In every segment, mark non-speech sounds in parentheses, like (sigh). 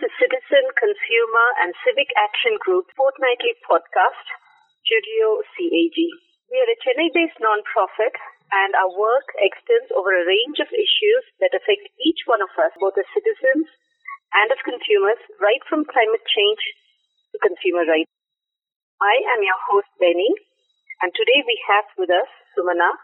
to Citizen, Consumer and Civic Action Group fortnightly podcast, Studio CAG. We are a Chennai-based non-profit and our work extends over a range of issues that affect each one of us, both as citizens and as consumers, right from climate change to consumer rights. I am your host, Benny, and today we have with us Sumana,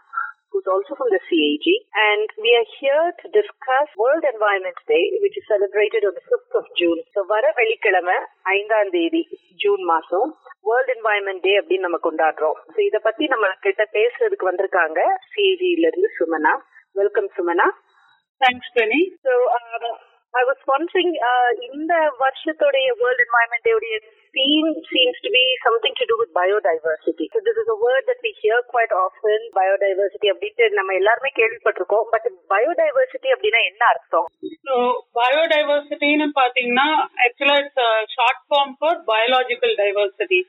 who's also from the CAG, and we are here to discuss World Environment Day, which is celebrated on the 5th of June. So, வர வெள்ளிக்கிழமை ஐந்தாம் தேதி June மாசம். World environment டே அப்படின்னு நம்ம கொண்டாடுறோம். So இதை பத்தி நம்ம கிட்ட பேசுறதுக்கு வந்திருக்காங்க சிஏஜில இருந்து Sumana. Welcome Sumana. Thanks Benny so I was wondering uh, இந்த வருஷத்துடைய வேர்ல்ட் என்வாயன்மெண்ட் டே உடைய theme seems to be something to do with biodiversity. So this is a word that we hear quite often, biodiversity அப்படின்ட்டு நம்ம எல்லாருமே கேள்விப்பட்டிருக்கோம் but biodiversity அப்படின்னா என்ன அர்த்தம்? ஸோ பயோடைவர்சிட்டின்னு பார்த்தீங்கன்னா ஆக்சுவலாக it's short form for biological diversity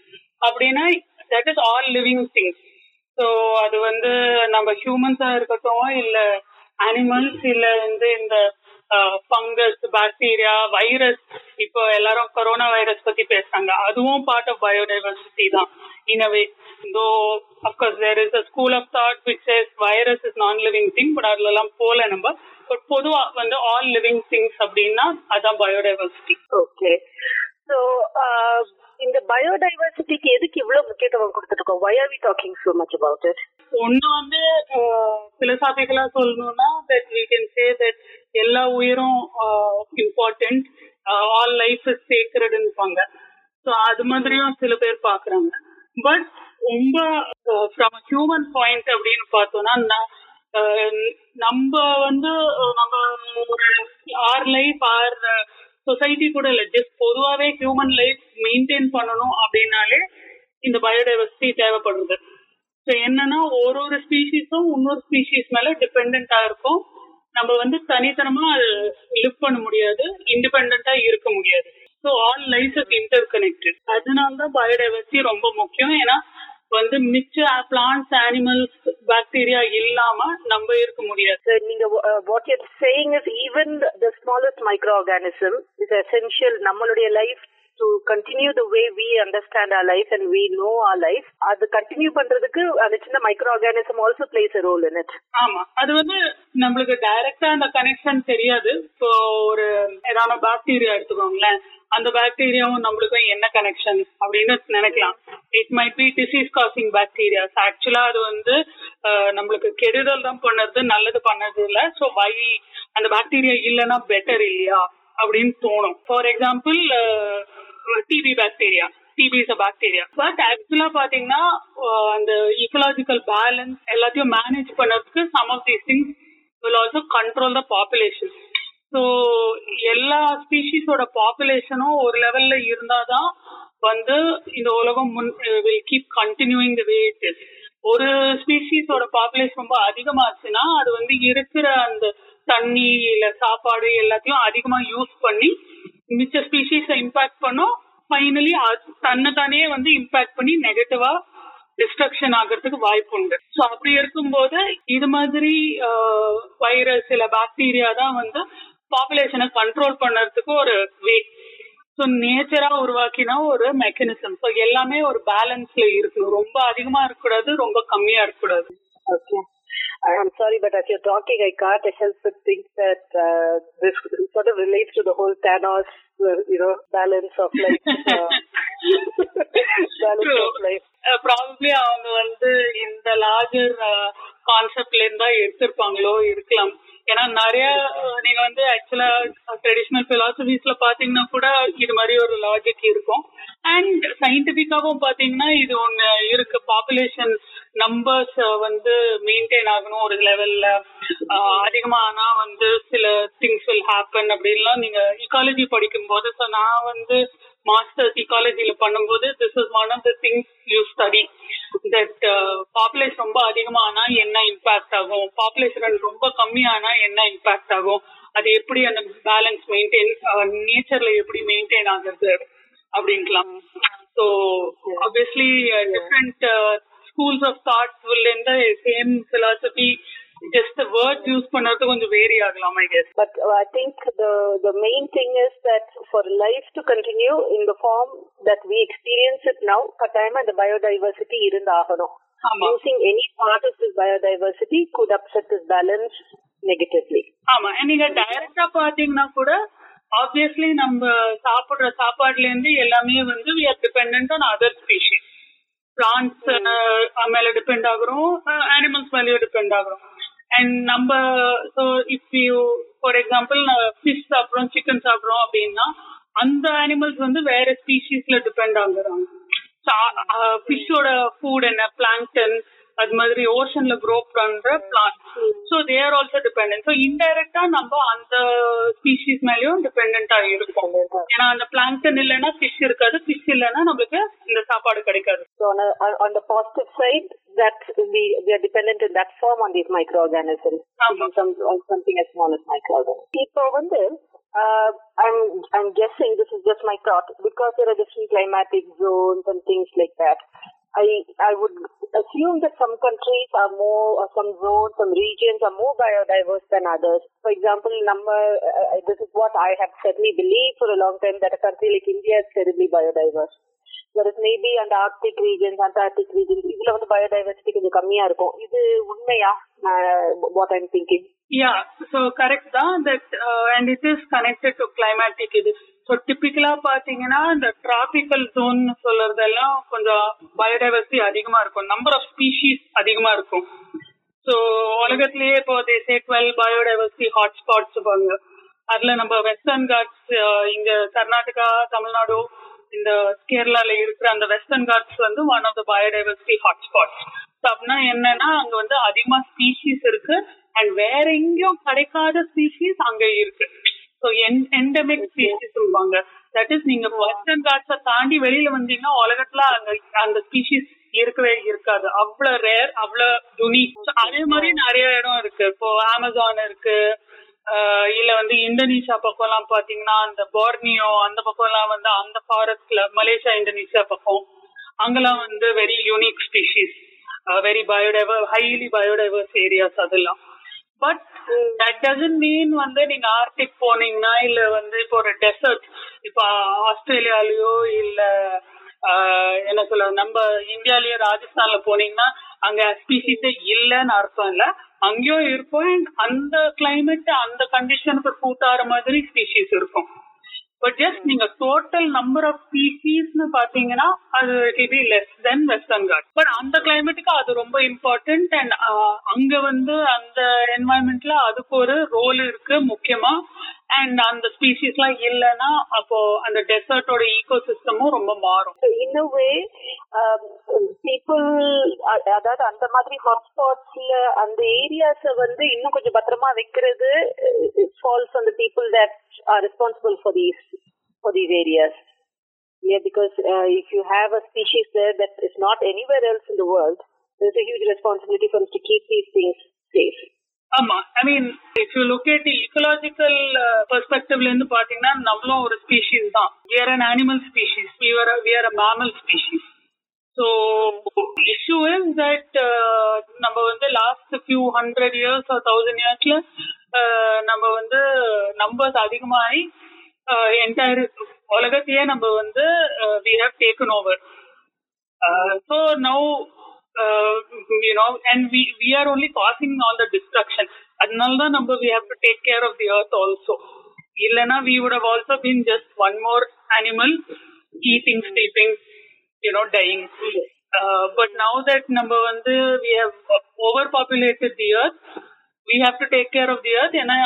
அப்படின்னா that is all living things so அது வந்து நம்ம ஹியூமன்ஸாக இருக்கட்டும் இல்லை அனிமல்ஸ் இல்ல வந்து இந்த ஃபங்கஸ் பாக்டீரியா வைரஸ் இப்போ எல்லாரும் கொரோனா வைரஸ் பத்தி பேசுறாங்க. அதுவும் பார்ட் ஆஃப் பயோடைவர்சிட்டி தான். இனவே though of course there is a school of thought which says virus is non living thing but அதுலலாம் போல நம்ம. பட் பொதுவா வந்து ஆல் லிவிங் திங்ஸ் அப்படின்னா அதான் பயோடைவர்சிட்டி ஓகே ஸோ இந்த பயோடைவர்சிட்டிக்கு எதுக்கு இவ்வளவு முக்கியத்துவம் கொடுத்துருக்கோம் why are we talking so much about it ஒன்னு வந்து பிலசாபிக்கலா சொல்லணும்னா that we can say that எல்லா உயிரும் இம்பார்ட்டன்ட் ஆல் லைஃப் இஸ் சேக்ரடுன்னுப்பாங்க ஸோ அது மாதிரியும் சில பேர் பாக்குறாங்க. பட் ரொம்ப ஃப்ரம் ஹியூமன் பாயிண்ட் அப்படின்னு பார்த்தோம்னா நம்ம வந்து நம்ம ஒரு ஆர் லைஃப் ஆர் சொசைட்டி கூட இல்லை. ஜஸ்ட் பொதுவாகவே ஹியூமன் லைஃப் மெயின்டைன் பண்ணணும் அப்படின்னாலே இந்த பயோடைவர்சிட்டி தேவைப்படுது. ஸோ என்னன்னா ஒரு ஒரு ஸ்பீஷீஸும் இன்னொரு ஸ்பீஷீஸ் மேல டிபெண்டா இருக்கும். நம்ம வந்து தனித்தனமா லிவ் பண்ண முடியாது. இண்டிபெண்டா இருக்க முடியாது. So all life is interconnected அதனால தான் பயோடைவர்சிட்டி ரொம்ப முக்கியம். ஏன்னா வந்து மிச்ச பிளான்ஸ் அனிமல்ஸ் பாக்டீரியா இல்லாம நம்ம இருக்க முடியாது. நீங்க what you're saying is even the smallest microorganism is essential நம்மளுடைய life to continue the way we understand our life and we know our life அது கண்டினியூ பண்றதுக்கு அந்த சின்ன microorganism also plays a role in it ஆமா. அது வந்து நம்மளுக்கு டைரக்டா அந்த கனெக்ஷன் தெரியாது. இப்போ ஒரு ஏதாவது பாக்டீரியா எடுத்துக்கோங்களேன். அந்த பாக்டீரியாவும் நம்மளுக்கும் என்ன கனெக்ஷன் அப்படின்னு நினைக்கலாம். It might be disease causing bacterias actually அது வந்து நம்மளுக்கு கெடுதல் தான் பண்ணது நல்லது பண்ணது இல்ல. ஸோ வை அந்த பாக்டீரியா இல்லைன்னா பெட்டர் இல்லையா அப்படின்னு தோணும். For example TB bacteria TB is a bacteria but actually பாத்தீங்கன்னா அந்த இக்கலாஜிக்கல் பேலன்ஸ் எல்லாத்தையும் மேனேஜ் பண்ணதுக்கு some of these things will also control the population so எல்லா ஸ்பீஷீஸோட பாப்புலேஷனும் ஒரு லெவல்ல இருந்தாதான் வந்து இந்த உலகம் முன் will keep continuing the way it is ஒரு ஸ்பீஷீஸோட பாப்புலேஷன் ரொம்ப அதிகமாச்சுன்னா அது வந்து இருக்கிற அந்த தண்ணி இல்ல சாப்பாடு எல்லாத்தையும் அதிகமா யூஸ் பண்ணி மிச்ச ஸ்பீஷீஸை இம்பாக்ட் பண்ணும். ஃபைனலி தன்னை தானே வந்து இம்பாக்ட் பண்ணி நெகட்டிவா டிஸ்ட்ரக்ஷன் ஆகிறதுக்கு வாய்ப்பு உண்டு. ஸோ அப்படி இருக்கும்போது இது மாதிரி வைரஸ் இல்ல பாக்டீரியா தான் வந்து பாப்புலேஷனை கண்ட்ரோல் பண்ணுறதுக்கு ஒரு வே ஸோ நேச்சரா உருவாக்கினா ஒரு மெக்கானிசம் ஸோ எல்லாமே ஒரு பேலன்ஸ்ல இருக்கணும். ரொம்ப அதிகமா இருக்கக்கூடாது ரொம்ப கம்மியா இருக்கக்கூடாது. Okay I'm sorry, but as you're talking, I can't help but think that uh, this sort of relates to the whole Thanos, uh, you know, balance of like (laughs) Uh, balance of life. Probably அவங்க வந்து இந்த larger கான்செப்ட்ல இருந்தா எடுத்திருப்பாங்களோ இருக்கலாம். ஏன்னா நிறைய நீங்க வந்து ஆக்சுவலா ட்ரெடிஷ்னல் பிலாசபிஸ்ல பாத்தீங்கன்னா கூட இது மாதிரி ஒரு லாஜிக் இருக்கும். அண்ட் சயின்டிபிக்காவும் பாத்தீங்கன்னா இது ஒண்ணு இருக்கு. பாப்புலேஷன் நம்பர்ஸ் வந்து மெயின்டைன் ஆகணும் ஒரு லெவல்ல அதிகமானா வந்து சில திங்ஸ் வில் ஹேப்பன் அப்படின்லாம் நீங்க இக்காலஜி படிக்கும் போது ஸோ நான் வந்து மாஸ்டர்ஸ் இக்காலஜியில பண்ணும்போது this is one of the things you study that population ரொம்ப அதிகமானா என்ன இம்பாக்ட் ஆகும்? பாப்புலேஷன் ரொம்ப கம்மியானா என்ன இம்பாக்ட் ஆகும்? அது எப்படி அந்த பேலன்ஸ் மெயின்டைன் நேச்சர்ல எப்படி மெயின்டைன் ஆகுறது அப்படின்லாம். So obviously different schools of thought உள்ள in same same philosophy just word use பண்றது கொஞ்சம் வேரி ஆகலாம் I guess But uh, I think the the main thing is that for life to continue in the form that we experience it now, கட்டாயமா இந்த biodiversity இருந்தாகணும். ஆமா Losing any part of this biodiversity could upset this balance negatively. ஆமா நீங்க டைரக்டா பாத்தீங்கன்னா கூட obviously நம்ம சாப்பிடுற சாப்பாடுல இருந்து எல்லாமே வந்து we are depend on other species plants மேல டிபெண்ட் ஆகுறோம் அனிமல்ஸ் மேலேயும் டிபெண்ட் ஆகுறோம் அண்ட் நம்ம so if you for example fish சாப்பிட்றோம் சிக்கன் சாப்பிட்றோம் அப்படின்னா அந்த அனிமல்ஸ் வந்து வேற ஸ்பீஷீஸ்ல டிபெண்ட் ஆகுறாங்க. ஃபிஷ்ஷோட ஃபுட் என்ன? பிளாங்டன் அது மாதிரி ஓஷன்ல க்ரோ பண்ற plant so there also depend so இன்டைரக்டா நம்ம அந்த ஸ்பீஷீஸ் மேலயும் டிபெண்டா இருக்கும் ஏன்னா அந்த பிளாங்டன் இல்லைன்னா ஃபிஷ் இருக்காது ஃபிஷ் இல்லைன்னா நம்மளுக்கு இந்த சாப்பாடு கிடைக்காது So on, a, on the positive side, that we we are dependent in that form on these microorganisms. ஆமா. On some on something as small as microorganisms. இப்போ வந்து uh, I'm I'm guessing this is just my thought because there are different climatic zones and things like that. I I would assume that some countries are more, or some zones, some regions are more biodiverse than others. For example, number uh, this is what I have certainly believed for a long time that a country like India is terribly biodiverse. Whereas maybe அந்த Arctic regions Antarctic regions இதுல வந்து biodiversity கொஞ்சம் கம்மியா இருக்கும் இது உண்மையா what I'm thinking yeah so correct தான் that and it is connected to climatic இது so typically பாத்தீங்கன்னா இந்த டிராபிக்கல் ஜோன் சொல்றதெல்லாம் கொஞ்சம் பயோடைவர்சிட்டி அதிகமா இருக்கும். நம்பர் ஆஃப் ஸ்பீஷீஸ் அதிகமா இருக்கும். ஸோ உலகத்திலேயே இப்போ தேசே டுவெல் பயோடைவர்சிட்டி ஹாட்ஸ்பாட்ஸ் இருப்பாங்க. அதுல நம்ம வெஸ்டர்ன் காட்ஸ் இங்க கர்நாடகா தமிழ்நாடு இந்த கேரளால இருக்கிற அந்த வெஸ்டர்ன் காட்ஸ் வந்து one of the biodiversity hotspots அப்படின்னா என்னன்னா அங்க வந்து அதிகமா ஸ்பீஷீஸ் இருக்கு. அண்ட் வேற எங்கேயும் கிடைக்காத ஸ்பீஷீஸ் அங்க இருக்கு. ஸோ எண்டமிக் ஸ்பீஷிஸ் இருப்பாங்க தட் இஸ் நீங்க வெஸ்டர்ன் காட்ஸை தாண்டி வெளியில வந்தீங்கன்னா உலகத்துல அங்க அந்த ஸ்பீஷீஸ் இருக்கவே இருக்காது. அவ்வளவு ரேர் அவ்வளவு துணி அதே மாதிரி நிறைய இடம் இருக்கு. இப்போ அமேசான் இருக்கு. இல்ல வந்து இந்தோனேஷியா பக்கம் எல்லாம் பாத்தீங்கன்னா அந்த போர்னியோ அந்த பக்கம் எல்லாம் வந்து அந்த ஃபாரஸ்ட்ல மலேசியா இந்தோனேஷியா பக்கம் அங்கெல்லாம் வந்து very unique species very biodiverse highly biodiverse areas அதெல்லாம். பட் தட் டசன்ட் மீன் வந்து நீங்க ஆர்டிக் போனீங்கன்னா இல்ல வந்து இப்போ ஒரு டெசர்ட் இப்போ ஆஸ்திரேலியாலயோ இல்ல என்ன சொல்ல நம்ம இந்தியாலயோ ராஜஸ்தான்ல போனீங்கன்னா அங்க ஸ்பீசிஸே இல்லைன்னு அர்த்தம் இல்ல. அங்கேயும் இருக்கும் அண்ட் அந்த கிளைமேட் அந்த கண்டிஷனுக்கு சூட் ஆகிற மாதிரி ஸ்பீசிஸ் இருக்கும். பட் ஜஸ்ட் நீங்க டோட்டல் நம்பர் ஆஃப் ஸ்பீசிஸ்னு பாத்தீங்கன்னா அது it be less than Western Ghat but அந்த கிளைமேட்டுக்கு அது ரொம்ப இம்பார்ட்டன்ட் அண்ட் அங்க வந்து அந்த என்வாயன்மெண்ட்ல அதுக்கு ஒரு ரோல் இருக்கு முக்கியமா. அண்ட் அந்த ஸ்பீசிஸ்லாம் இல்லைன்னா அப்போ அந்த டெசர்ட்டோட ஈகோ சிஸ்டமும் ரொம்ப மாறும் So in a way, um, people அ- அதாவது அந்த மாதிரி ஹாட்ஸ்பாட்ஸ்ல அந்த ஏரியாஸ வந்து இன்னும் கொஞ்சம் பத்திரமா வைக்கிறது falls on the people that are responsible for these for these areas. Yeah, because uh, if you have a species there that is not anywhere else in the world, there's a huge responsibility for us to keep these things safe. ஆமா I mean if you look at ecological பெர்ஸ்பெக்டிவ்ல இருந்து பாத்தீங்கன்னா நம்மளும் ஒரு species தான். We are an animal species we are we are a mammal species so issue is that நம்ம வந்து last few hundred years thousand இயர்ஸ்ல நம்ம வந்து நம்பர்ஸ் அதிகமாகி என்டையர் உலகத்தையே நம்ம வந்து we have taken over so now uh, you know, and we, we are only causing all the destruction. Another number, we have to take care of the earth also. Ilana, we would have also been just one more animal eating, sleeping, you know, dying. Uh, but now that number one, we have overpopulated the earth, we have to take care of the earth. And I,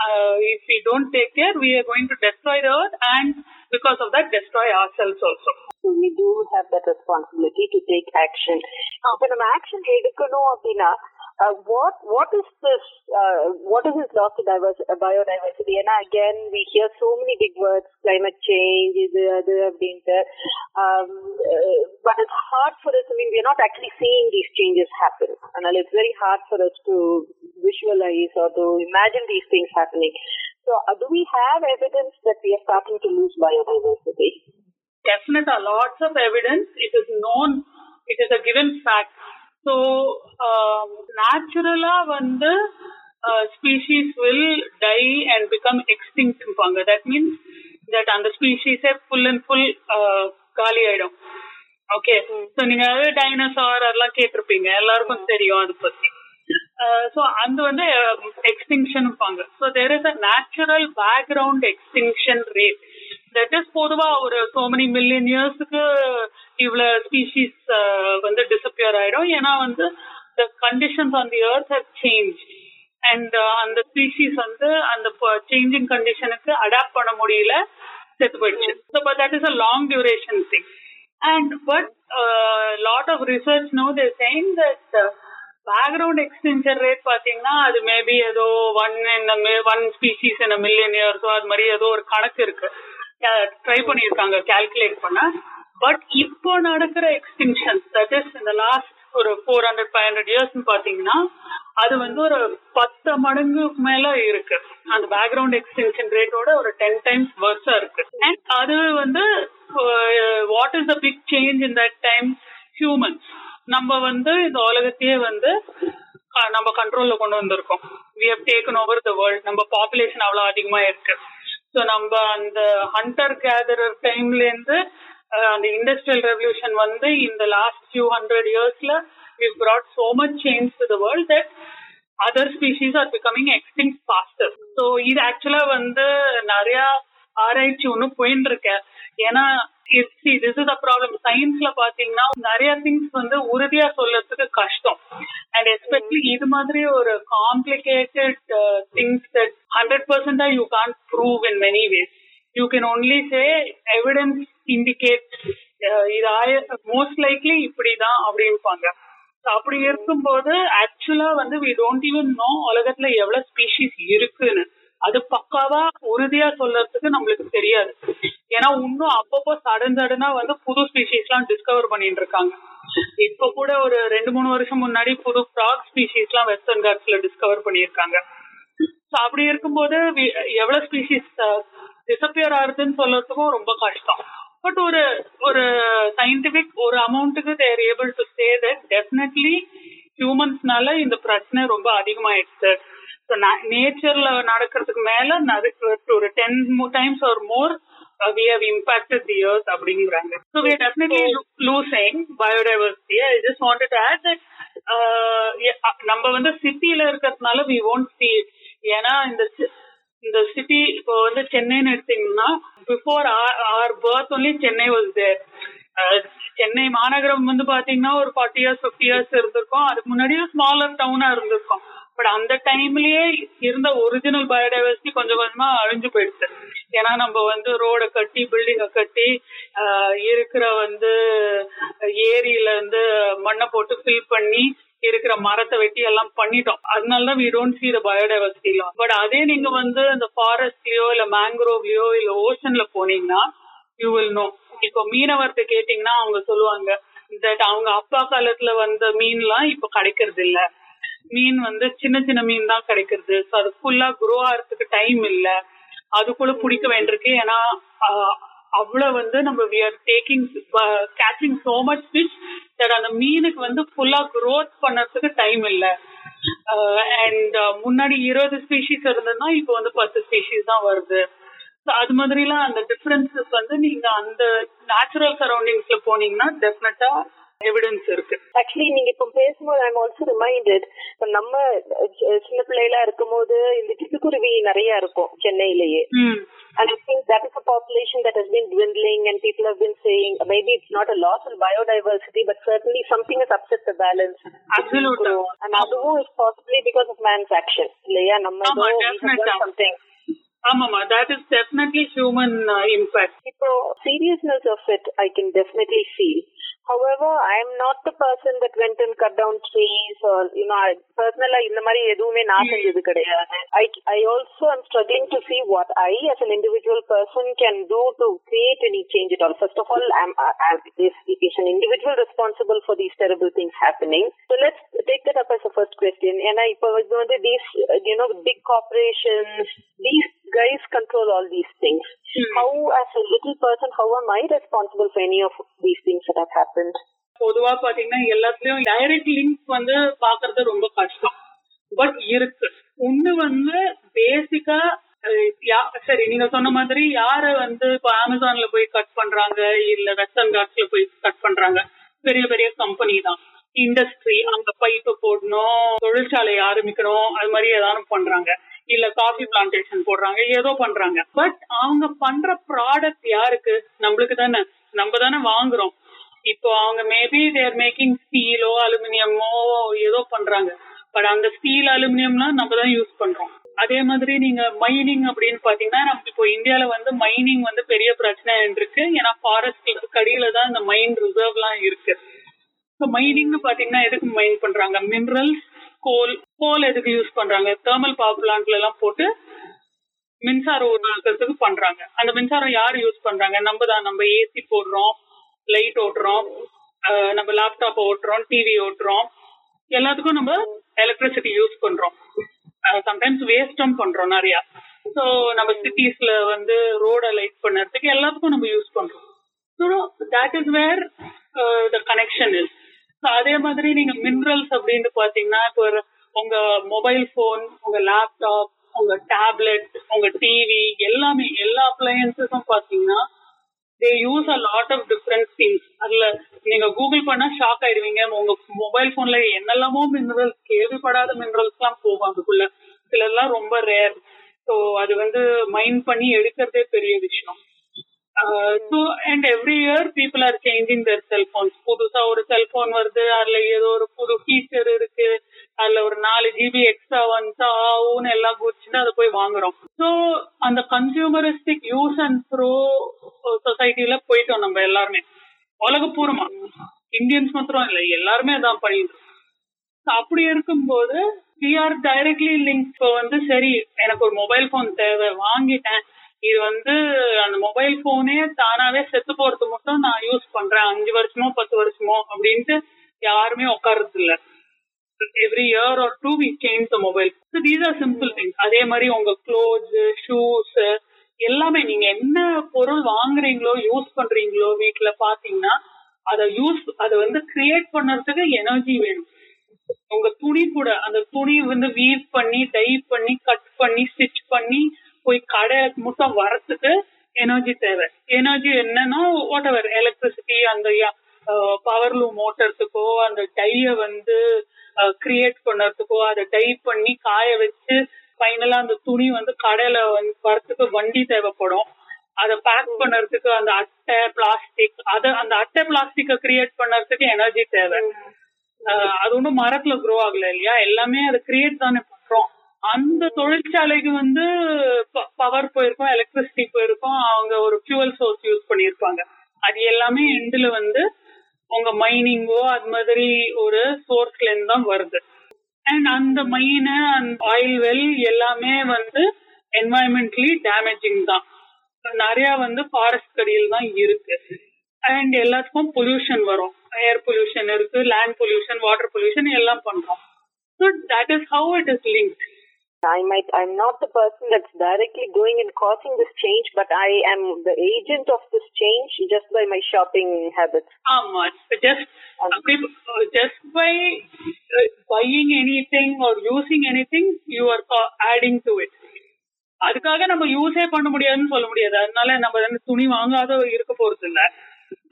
uh, if we don't take care, we are going to destroy the earth, and because of that, destroy ourselves also. So we do have that responsibility to take action. இப்ப நம்ம action எடுக்கணும் அப்படின்னா uh, what what is this? Uh, what is this loss of diverse, uh, biodiversity? And again, we hear so many big words: climate change, the other danger. Um, uh, but it's hard for us. I mean, we are not actually seeing these changes happen, and it's very hard for us to visualize or to imagine these things happening. So, uh, do we have evidence that we are starting to lose biodiversity? Definitely, lots of evidence. It is known. It is a given fact so naturally um, வந்து species will die and become எக்ஸ்டிங்பாங்க that means that அந்த ஸ்பீஷீஸே full and full காலி ஆயிடும். Okay so நீங்க dinosaur அதெல்லாம் கேட்டிருப்பீங்க. எல்லாருக்கும் தெரியும் அது பத்தி. Uh, ஸோ அது வந்து extinction so there is a natural background extinction rate that is பொதுவா ஒரு சோ மெனி மில்லியன் இயர்ஸுக்கு இவ்வளவு ஸ்பீஷீஸ் வந்து டிசப்பியர் ஆயிடும். ஏன்னா வந்து the conditions on the earth have change and அந்த ஸ்பீஷீஸ் வந்து அந்த சேஞ்சிங் கண்டிஷனுக்கு அடாப்ட் பண்ண முடியல செத்து போயிடுச்சு. So but that is a long duration thing and but lot of research no they same that background extension rate பாத்தீங்கன்னா அது மேபி ஏதோ one in one species in million இயர்ஸோ அது மாதிரி ஏதோ ஒரு கணக்கு இருக்கு. ட்ரை பண்ணியிருக்காங்க கால்குலேட் பண்ண. பட் இப்போ நடக்கிற எக்ஸ்டிங்ஷன் தட் இஸ் இந்த லாஸ்ட் ஒரு four hundred five hundred years பாத்தீங்கன்னா அது வந்து ஒரு பத்து மடங்கு மேல இருக்கு. அந்த பேக்ரவுண்ட் எக்ஸ்டென்ஷன் ரேட்டோட ஒரு டென் டைம்ஸ் வர்ஸா இருக்கு. அண்ட் அது வந்து what is the big change in that time humans நம்ம வந்து இந்த உலகத்தையே வந்து நம்ம கண்ட்ரோல்ல கொண்டு வந்திருக்கோம். We have taken over the world நம்ம பாப்புலேஷன் அவ்வளவு அதிகமா இருக்கு. ஸோ நம்ம அந்த ஹண்டர் கேதரர் டைம்ல இருந்து அந்த இண்டஸ்ட்ரியல் ரெவல்யூஷன் வந்து இந்த லாஸ்ட் ஃபியூ ஹண்ட்ரட் இயர்ஸ்ல we brought so much change to the world that other species are becoming extinct faster so இது ஆக்சுவலா வந்து நிறைய ஆராய்ச்சி ஒன்று போயின்னு இருக்கேன். ஏன்னா திஸ் இஸ் அ ப்ராப்ளம் சயின்ஸ்ல பாத்தீங்கன்னா நிறைய திங்ஸ் வந்து உறுதியா சொல்றதுக்கு கஷ்டம். அண்ட் எஸ்பெஷலி இது மாதிரி ஒரு complicated things that hundred பர்சன்டா you can't prove in many ways you can only say evidence indicate இது ஆய மோஸ்ட் லைக்லி இப்படிதான் அப்படின்பாங்க. அப்படி இருக்கும்போது ஆக்சுவலா வந்து வி டோன்ட் ஈவன் நோ உலகத்துல எவ்வளவு ஸ்பீஷிஸ் இருக்குன்னு. அது பக்காவா உறுதியா சொல்றதுக்கு நம்மளுக்கு தெரியாது. ஏன்னா இன்னும் அப்பப்போ சடன் சடனா வந்து புது ஸ்பீஷிஸ் எல்லாம் டிஸ்கவர் பண்ணிட்டு இருக்காங்க. இப்ப கூட ஒரு ரெண்டு மூணு வருஷம் முன்னாடி புது ஃப்ராக் ஸ்பீஷிஸ் எல்லாம் வெஸ்டர்ன் காட்ஸ்ல டிஸ்கவர் பண்ணியிருக்காங்க. அப்படி இருக்கும்போது எவ்வளவு ஸ்பீஷிஸ் டிசப்பியர் ஆகுதுன்னு சொல்றதுக்கும் ரொம்ப கஷ்டம். பட் ஒரு ஒரு சயின்டிபிக் ஒரு அமௌண்ட்டுக்கு they're able to say that definitely ஹியூமன்ஸ்னால இந்த பிரச்சனை ரொம்ப அதிகமாயிடுச்சு நேச்சர்ல நடக்கிறதுக்கு மேல ஒரு ten times or more we have impacted the earth அப்படிங்கிறாங்க. So we are definitely losing biodiversity. I just wanted to add that uh, uh, நம்ம வந்து சிட்டில இருக்கிறதுனால we won't see it. ஏன்னா இந்த இந்த சிட்டி இப்போ வந்து சென்னைன்னு எடுத்தீங்கன்னா before our birth only Chennai was there Chennai மாநகரம் வந்து பாத்தீங்கன்னா ஒரு ஃபார்ட்டி இயர்ஸ் ஃபிஃப்டி இயர்ஸ் இருந்திருக்கும். அதுக்கு முன்னாடியும் ஸ்மாலர் டவுனா இருந்திருக்கும். பட் அந்த டைம்லயே இருந்த ஒரிஜினல் பயோடைவர்சிட்டி கொஞ்சம் கொஞ்சமா அழிஞ்சு போயிடுச்சு. ஏன்னா நம்ம வந்து ரோட கட்டி பில்டிங்கை கட்டி இருக்கிற வந்து ஏரியில வந்து மண்ணை போட்டு ஃபில் பண்ணி இருக்கிற மரத்தை வெட்டி எல்லாம் பண்ணிட்டோம். அதனாலதான் we don't see the biodiversity but அதே நீங்க வந்து அந்த ஃபாரஸ்ட்லயோ இல்ல மேங்க்ரோவ்லயோ இல்ல ஓஷன்ல போனீங்கன்னா யூ வில் நோ இப்போ மீனவர்கிட்ட கேட்டீங்கன்னா அவங்க சொல்லுவாங்க தட் அவங்க அப்பா காலத்துல வந்த மீன்லாம் இப்போ கிடைக்கிறது இல்ல. மீன் வந்து சின்ன சின்ன மீன் தான் கிடைக்கிறது. ஸோ அது ஃபுல்லா குரோ ஆகிறதுக்கு டைம் இல்ல. அதுக்குள்ள பிடிக்க வேண்டியிருக்கு. ஏன்னா அவ்வளவு வந்து நம்ம we are taking catching so much fish that அந்த மீனுக்கு வந்து ஃபுல்லா க்ரோத் பண்ணறதுக்கு டைம் இல்ல. அண்ட் முன்னாடி இருபது ஸ்பீஷிஸ் இருந்ததுன்னா இப்போ வந்து பத்து ஸ்பீஷிஸ் தான் வருது. அது மாதிரிலாம் அந்த டிஃபரன்சஸ் வந்து நீங்க அந்த நேச்சுரல் சரௌண்டிங்ஸ்ல போனீங்கன்னா டெஃபினட்டா எவிடன்ஸ் இருக்கு ஆக்சுவலி நீங்க இப்ப பேசும்போது ஐம் ஆல்சோ ரிமைண்டட் நம்ம சின்ன பிள்ளைகளா இருக்கும்போது இந்த சிட்டுக்குருவி நிறைய இருக்கும் சென்னையிலேயே And I think that is a population that has been dwindling and people have been saying maybe it's not a loss in biodiversity, but certainly something has upset the balance. Absolutely. And அதுவும் is possibly because of man's action. இல்லையா நம்ம something. ஆமாமா that is definitely human uh, impact இப்போ seriousness of it I can definitely feel however I am not the person that went and cut down trees or you know I personally இந்த மாதிரி எதுவுமே நான் செஞ்சது கிடையாது I I also am struggling to see what I as an individual person can do to create any change at all first of all I'm, I'm is, is an individual responsible for these terrible things happening so let's take that up as a first question ஏன்னா இப்போ வந்து these you know big corporations these guys control all these things. Hmm. How, as a little person, how am I responsible for any of these things that have happened? பொதுவா பாத்தீங்கன்னா எல்லாத்துலயும் direct link வந்து பாக்குறது ரொம்ப கஷ்டம் but இருக்கு ஒண்ணு வந்து பேசிக்கா சரி நீங்க சொன்ன மாதிரி யார வந்து இப்போ அமேசான்ல போய் கட் பண்றாங்க இல்ல வெஸ்டர்ன் காட்ஸ்ல போய் கட் பண்றாங்க பெரிய பெரிய கம்பெனி தான் இண்டஸ்ட்ரி அங்க பைப்பு போடணும் தொழிற்சாலை ஆரம்பிக்கணும் அது மாதிரி ஏதாவது பண்றாங்க இல்ல காஃபி பிளான்டேஷன் போடுறாங்க ஏதோ பண்றாங்க. பட் அவங்க பண்ற ப்ராடக்ட் யாருக்கு? நம்மளுக்கு தானே. நம்ம தானே வாங்குறோம். இப்போ அவங்க மேபி தேர் மேக்கிங் ஸ்டீலோ அலுமினியமோ ஏதோ பண்றாங்க. பட் அந்த ஸ்டீல் அலுமினியம்லாம் நம்ம தான் யூஸ் பண்றோம். அதே மாதிரி நீங்க மைனிங் அப்படின்னு பாத்தீங்கன்னா நமக்கு இப்போ இந்தியால வந்து மைனிங் வந்து பெரிய பிரச்சனை இருக்கு. ஏன்னா ஃபாரஸ்ட் கடியில தான் இந்த மைன் ரிசர்வ் எல்லாம் இருக்கு. ஸோ மைனிங்னு பாத்தீங்கன்னா எதுக்கு மைன் பண்றாங்க? மினரல்ஸ் கோல் கோல் எதுக்கு யூஸ் பண்றாங்க? தேர்மல் பவர் பிளான்ட்ல எல்லாம் போட்டு மின்சாரம் உருவாக்குறதுக்கு பண்றாங்க. அந்த மின்சாரம் யார் யூஸ் பண்றாங்க? நம்ம தான். நம்ம ஏசி போடுறோம் லைட் ஓட்டுறோம் நம்ம லேப்டாப் ஓட்டுறோம் டிவி ஓட்டுறோம். எல்லாத்துக்கும் நம்ம எலக்ட்ரிசிட்டி யூஸ் பண்றோம். சம்டைம்ஸ் வேஸ்டும் பண்றோம் நிறைய. ஸோ நம்ம சிட்டிஸ்ல வந்து ரோட லைட் பண்ணுறதுக்கு எல்லாத்துக்கும் நம்ம யூஸ் பண்றோம். So that is where the connection is அதே மாதிரி நீங்க மினரல்ஸ் அப்படின்னு பாத்தீங்கன்னா இப்போ உங்க மொபைல் போன் உங்க லேப்டாப் உங்க டேப்லெட் உங்க டிவி எல்லாமே எல்லா அப்ளையன்சஸும் பாத்தீங்கன்னா they use a lot of different things அதுல நீங்க கூகுள் பண்ணா ஷாக் ஆயிடுவீங்க. உங்க மொபைல் போன்ல என்னெல்லாமோ மினரல்ஸ் கேள்விப்படாத மினரல்ஸ் எல்லாம் போகும் அதுக்குள்ள. சிலர்லாம் ரொம்ப ரேர் ஸோ அது வந்து மைண்ட் பண்ணி எடுக்கிறதே பெரிய விஷயம். So and every year people are changing their cellphones புதுசா ஒரு செல்போன் வருது அதுல ஏதோ ஒரு புது ஃபீச்சர் இருக்கு அதுல ஒரு நாலு ஜிபி எக்ஸ்ட்ரா வந்துச்சா ஆகும்னு எல்லாம் குடிச்சுட்டு அதை போய் வாங்குறோம். ஸோ அந்த கன்சியூமரிஸ்டிக் யூஸ் அண்ட் த்ரோ சொசைட்டில போயிட்டோம் நம்ம எல்லாருமே. உலகப்பூர்வமா. இந்தியன்ஸ் மாத்திரம் இல்லை எல்லாருமே அதான் பண்ணிட்டு அப்படி இருக்கும்போது வி ஆர் டைரக்ட்லி லிங்க் இப்போ வந்து சரி எனக்கு ஒரு மொபைல் போன் தேவை வாங்கிட்டேன். இது வந்து அந்த மொபைல் போனே தானாவே செத்து போறது மட்டும் நான் யூஸ் பண்றேன். அஞ்சு வருஷமோ பத்து வருஷமோ அப்படின்ட்டு யாருமே உட்கார்றது இல்ல. Every year or do we change the mobile these are simple things அதே மாதிரி உங்க க்ளோத்ஸ் ஷூஸ் எல்லாமே நீங்க என்ன பொருள் வாங்குறீங்களோ யூஸ் பண்றீங்களோ வீட்டுல பாத்தீங்கன்னா அதை யூஸ் அதை வந்து கிரியேட் பண்றதுக்கு எனர்ஜி வேணும். உங்க துணி கூட அந்த துணி வந்து வீவ் பண்ணி டை பண்ணி கட் பண்ணி ஸ்டிச் பண்ணி போய் கடை மட்டும் வரத்துக்கு எனர்ஜி தேவை. எனர்ஜி என்னன்னா வாட் எவர் எலக்ட்ரிசிட்டி அந்த பவர் லூம் ஓட்டுறதுக்கோ அந்த டைய வந்து கிரியேட் பண்ணுறதுக்கோ அதை டை பண்ணி காய வச்சு ஃபைனலா அந்த துணி வந்து கடையில வந்து வரத்துக்கு வண்டி தேவைப்படும். அதை பேக் பண்ணுறதுக்கு அந்த அட்டை பிளாஸ்டிக் அதை அந்த அட்டை பிளாஸ்டிக்கை கிரியேட் பண்ணுறதுக்கு எனர்ஜி தேவை. அது ஒன்றும் மரத்துல க்ரோ ஆகல இல்லையா? எல்லாமே அதை கிரியேட் தானே பண்றோம். அந்த தொழிற்சாலைக்கு வந்து பவர் போயிருக்கும் எலக்ட்ரிசிட்டி போயிருக்கும் அவங்க ஒரு ஃபியூவல் சோர்ஸ் யூஸ் பண்ணியிருப்பாங்க. அது எல்லாமே எண்டில் வந்து உங்க மைனிங்கோ அது மாதிரி ஒரு சோர்ஸ்ல இருந்து தான் வருது. அண்ட் அந்த மைனு அந்த ஆயில் வெல் எல்லாமே வந்து என்வாயன்மெண்ட்லி டேமேஜிங் தான். நிறைய வந்து ஃபாரஸ்ட் கடியில் தான் இருக்கு. அண்ட் எல்லாத்துக்கும் பொல்யூஷன் வரும். ஏர் பொல்யூஷன் இருக்கு லேண்ட் பொல்யூஷன் வாட்டர் பொல்யூஷன் எல்லாம் பண்றோம். So that is how it is link I might, I'm not the person that's directly going and causing this change, but I am the agent of this change just by my shopping habits. ஆமா just அப்படி just by buying anything or using anything you are adding to it அதுக்காக நம்ம யூஸே பண்ண முடியாதுன்னு சொல்ல முடியாது அதனால நம்ம வந்து துணி வாங்காத இருக்க போறது இல்ல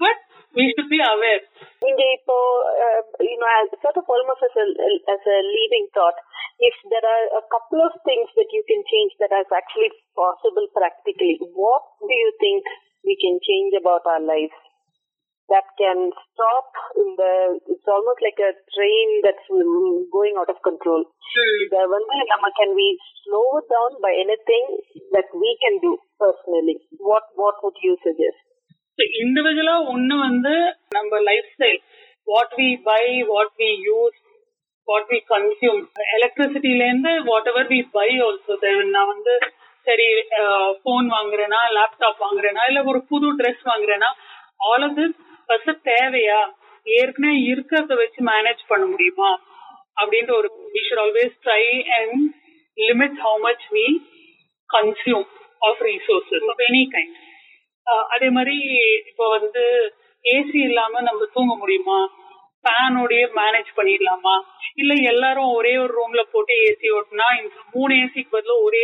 but we should be aware. Indeed, so uh, you know, as sort of almost as a as a leading thought, if there are a couple of things that you can change that are actually possible practically, what do you think we can change about our lives that can stop the? It's almost like a train that's going out of control. Hmm. The one thing, um, can we slow it down by anything that we can do personally? What What would you suggest? Individually ஒண்ணு வந்து நம்ம lifestyle what we buy what we use what we consume எலக்ட்ரிசிட்டில இருந்து whatever we buy also நான் வந்து சரி phone வாங்குறேனா laptop வாங்குறேனா இல்ல ஒரு புது ட்ரெஸ் வாங்குறேனா ஆல் ஆஃப் திஸ் ஃபர்ஸ்ட் தேவையா? ஏற்கனவே இருக்கிறத வச்சு மேனேஜ் பண்ண முடியுமா? அப்படின்ற ஒரு we should always try and limit how much we consume of resources of any kind அதே மாதிரி இப்போ வந்து ஏசி இல்லாம நம்ம தூங்க முடியுமா? ஃபேனோடய மேனேஜ் பண்ணிடலாமா? இல்ல எல்லாரும் ஒரே ஒரு ரூம்ல போட்டு ஏசி ஓட்டுனா இந்த மூணு ஏசிக்கு பதிலாக ஒரே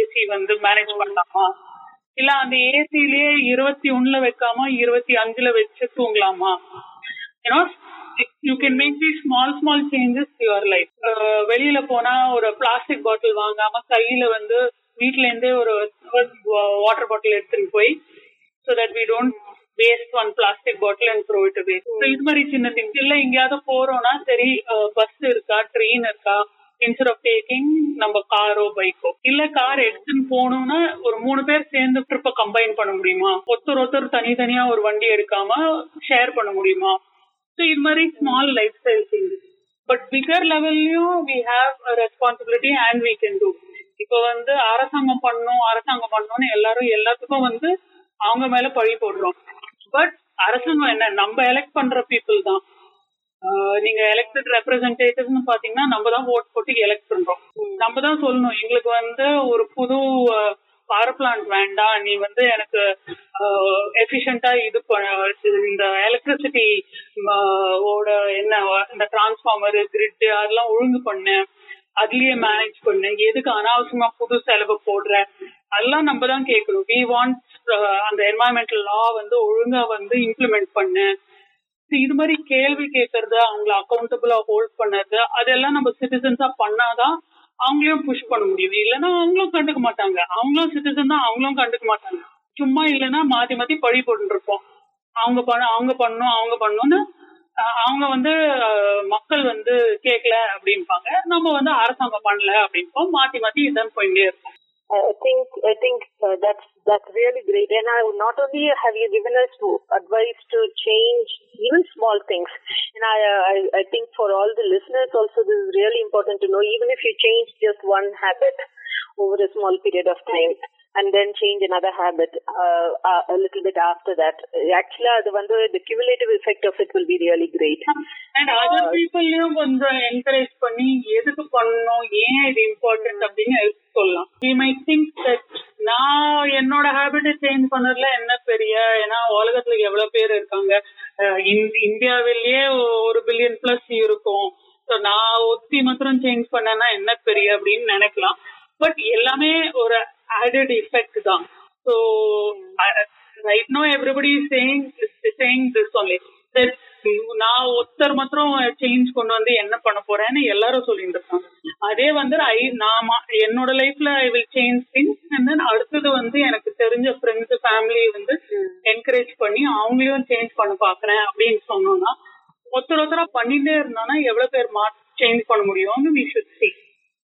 ஏசி வந்து மேனேஜ் பண்ணலாமா? இல்ல அந்த ஏசிலேயே இருபத்தி ஒண்ணுல வைக்காம இருபத்தி அஞ்சுல வச்சு தூங்கலாமா? ஏன்னா you can make the small small changes your life வெளியில போனா ஒரு பிளாஸ்டிக் பாட்டில் வாங்காம கையில வந்து வீட்ல இருந்தே ஒரு வாட்டர் பாட்டில் எடுத்துட்டு போய் so that we don't waste one plastic bottle and throw it waste so இது மாதிரி சின்ன திங்ஸ் இல்ல எங்கேயாவது போறோம்னா சரி பஸ் இருக்கா ட்ரெயின் இருக்கா இன்ஸ்டெட் ஆஃப் டேக்கிங் நம்ம காரோ பைக்கோ இல்ல கார் எடுத்துன்னு போனோம்னா ஒரு மூணு பேர் சேர்ந்து ட்ரிப்ப கம்பைன் பண்ண முடியுமா? ஒருத்தர் ஒருத்தர் தனித்தனியா ஒரு வண்டி எடுக்காம ஷேர் பண்ண முடியுமா? ஸோ இது மாதிரி small lifestyle changes but bigger லெவல்லையும் we have responsibility and we can do இப்போ வந்து அரசாங்கம் பண்ணும் அரசாங்கம் பண்ணணும்னு எல்லாரும் எல்லாத்துக்கும் வந்து அவங்க மேல பழி போடுறோம். பட் அரசாங்கம் என்ன நம்ம எலெக்ட் பண்ற பீப்புள் தான். நீங்க எலெக்டட் ரெப்ரஸன்டேட்டிவ்னு பாத்தீங்கன்னா நம்ம தான் ஓட் போட்டு எலெக்ட் பண்றோம். நம்ம தான் சொல்லணும் எங்களுக்கு வந்து ஒரு புது பவர் பிளான்ட் வேண்டாம். நீ வந்து எனக்கு எஃபிஷியண்டா இது இந்த எலக்ட்ரிசிட்டி ஓட என்ன இந்த டிரான்ஸ்ஃபார்மர் கிரிட் அதெல்லாம் ஒழுங்கு பண்ணு. அதுலயே மேனேஜ் பண்ணு. எதுக்கு அனாவசியமா புது செலவு போடுற? அதெல்லாம் நம்ம தான் கேட்கணும். வி வாண்ட் uh, அந்த என்வாயன்மெண்டல் லா வந்து ஒழுங்கா வந்து இம்ப்ளிமெண்ட் பண்ணு. இது மாதிரி கேள்வி கேட்கறது அவங்கள அக்கௌண்டபிளா ஹோல்ட் பண்ணது அதெல்லாம் நம்ம சிட்டிசன்ஸா பண்ணாதான் அவங்களையும் புஷ் பண்ண முடியும். இல்லைன்னா அவங்களும் கண்டுக்க மாட்டாங்க. அவங்களும் சிட்டிசன் தான் அவங்களும் கண்டுக்க மாட்டாங்க. சும்மா இல்லைன்னா மாத்தி மாத்தி பழி போட்டுருப்போம். அவங்க பண்ண அவங்க பண்ணணும் அவங்க பண்ணணும்னு அவங்க வந்து மக்கள் வந்து கேட்கல அப்படின்பாங்க. நம்ம வந்து அரசாங்கம் பண்ணல அப்படின்போம் மாத்தி மாத்தி இதான் போயிட்டே இருப்போம். I think I think uh, that's that's really great. And I, not only have you given us advice to change even small things, and I, I I think for all the listeners also this is really important to know. Even if you change just one habit over a small period of time, and then change another habit uh, uh, a little bit after that. Actually, the one the cumulative effect of it will be really great. And other பீப்புள்லயும் கொஞ்சம் encourage பண்ணி எதுக்கு பண்ணணும் ஏன் இது important அப்படின்னு சொல்லலாம் we my think that நான் என்னோட ஹேபிட்டை சேஞ்ச் பண்ணதுல என்ன பெரிய ஏன்னா உலகத்துல எவ்வளவு பேர் இருக்காங்க இந்தியாவிலேயே ஒரு பில்லியன் பிளஸ் இருக்கும் நான் ஒத்தி மாத்திரம் சேஞ்ச் பண்ணேன்னா என்ன பெரிய அப்படின்னு நினைக்கலாம் பட் எல்லாமே ஒரு added effect தான். So I, right now everybody is saying saying this only. That நான் ஒருத்தர் மாத்திரம் சேஞ்ச் கொண்டு வந்து என்ன பண்ண போறேன்னு எல்லாரும் சொல்லிட்டு இருக்காங்க அதே வந்து ஐ நான் என்னோட லைஃப்ல I will change things and then அடுத்தது வந்து எனக்கு தெரிஞ்ச ஃப்ரெண்ட்ஸ் ஃபேமிலி வந்து என்கரேஜ் பண்ணி அவங்களையும் சேஞ்ச் பண்ண பாக்குறேன் அப்படின்னு சொன்னோம்னா ஒருத்தர் ஒருத்தரா பண்ணிட்டே இருந்தோம்னா எவ்வளவு பேர் மா சேஞ்ச் பண்ண முடியும்னு we should see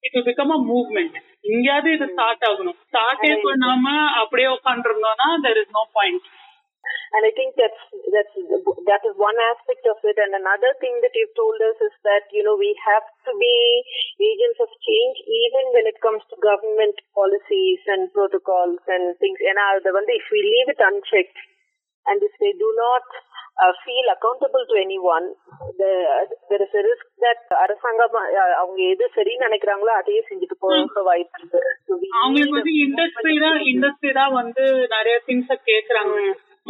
it will become a movement இங்கேயாவது இது ஸ்டார்ட் ஆகணும் ஸ்டார்டே பண்ணாம அப்படியே உட்காந்துருந்தோம்னா there is no point And I think that's that's that is one aspect of it. And another thing that you've told us is that you know we have to be agents of change even when it comes to government policies and protocols and things. And uh, the one if we leave it unchecked and if they do not uh, feel accountable to anyone, the, there is a risk that அரசாங்கம் அவங்க எது சரின்னு நினைக்கிறாங்களோ அதையே செஞ்சுட்டு போக வாய்ப்பு இருக்கு. அவங்களுக்கு வந்து இண்டஸ்ட்ரி தான் இண்டஸ்ட்ரி தான் வந்து நிறைய திங்ஸ கேக்குறாங்க.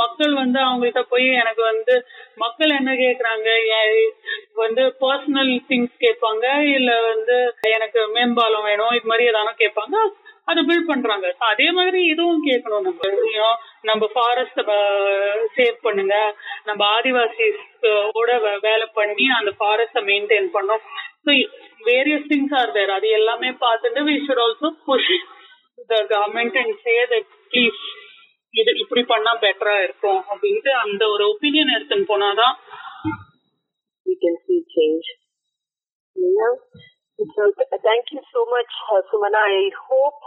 மக்கள் வந்து அவங்கள்ட்ட போய் எனக்கு வந்து மக்கள் என்ன கேக்குறாங்க? வந்து பர்சனல் திங்ஸ் கேட்பாங்க இல்ல வந்து எனக்கு மேம்பாலம் வேணும் இது மாதிரி ஏதாவது கேட்பாங்க. அதை பில்ட் பண்றாங்க அதே மாதிரி இதுவும் கேட்கணும் நம்ம நம்ம ஃபாரஸ்ட் சேவ் பண்ணுங்க நம்ம ஆதிவாசிஸோட வேலை பண்ணி அந்த ஃபாரஸ்ட மெயின்டைன் பண்ணோம் so various things are there அது எல்லாமே பார்த்துட்டு we should also push the government and say that please இது இப்படி பண்ணா பெட்டரா இருக்கும் அப்படின்ட்டு அந்த ஒரு ஒப்பீனியன் எடுத்துன்னு போனாதான் we can see change. Yeah. So thank you so much, uh, Sumana. I hope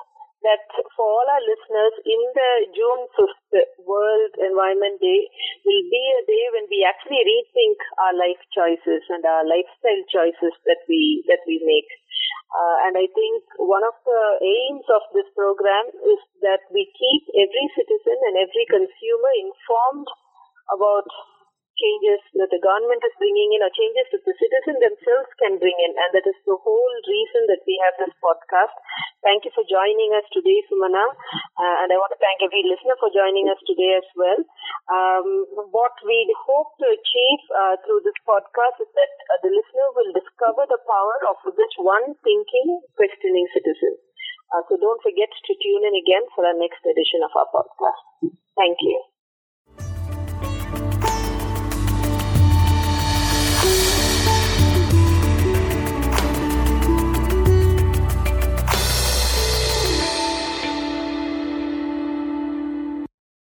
that for all our listeners, in the June 5th World Environment Day will be a day when we actually rethink our life choices and our lifestyle choices that we that we make. Uh, and I think one of the aims of this program is that we keep every citizen and every consumer informed about changes that the government is bringing in or changes that the citizen themselves can bring in. And that is the whole reason that we have this podcast. Thank you for joining us today, Sumana. Uh, and I want to thank every listener for joining us today as well. Um, what we hope to achieve uh, through this podcast is that uh, the listener will discover the power of this one thinking, questioning citizen. Uh, so don't forget to tune in again for our next edition of our podcast. Thank you.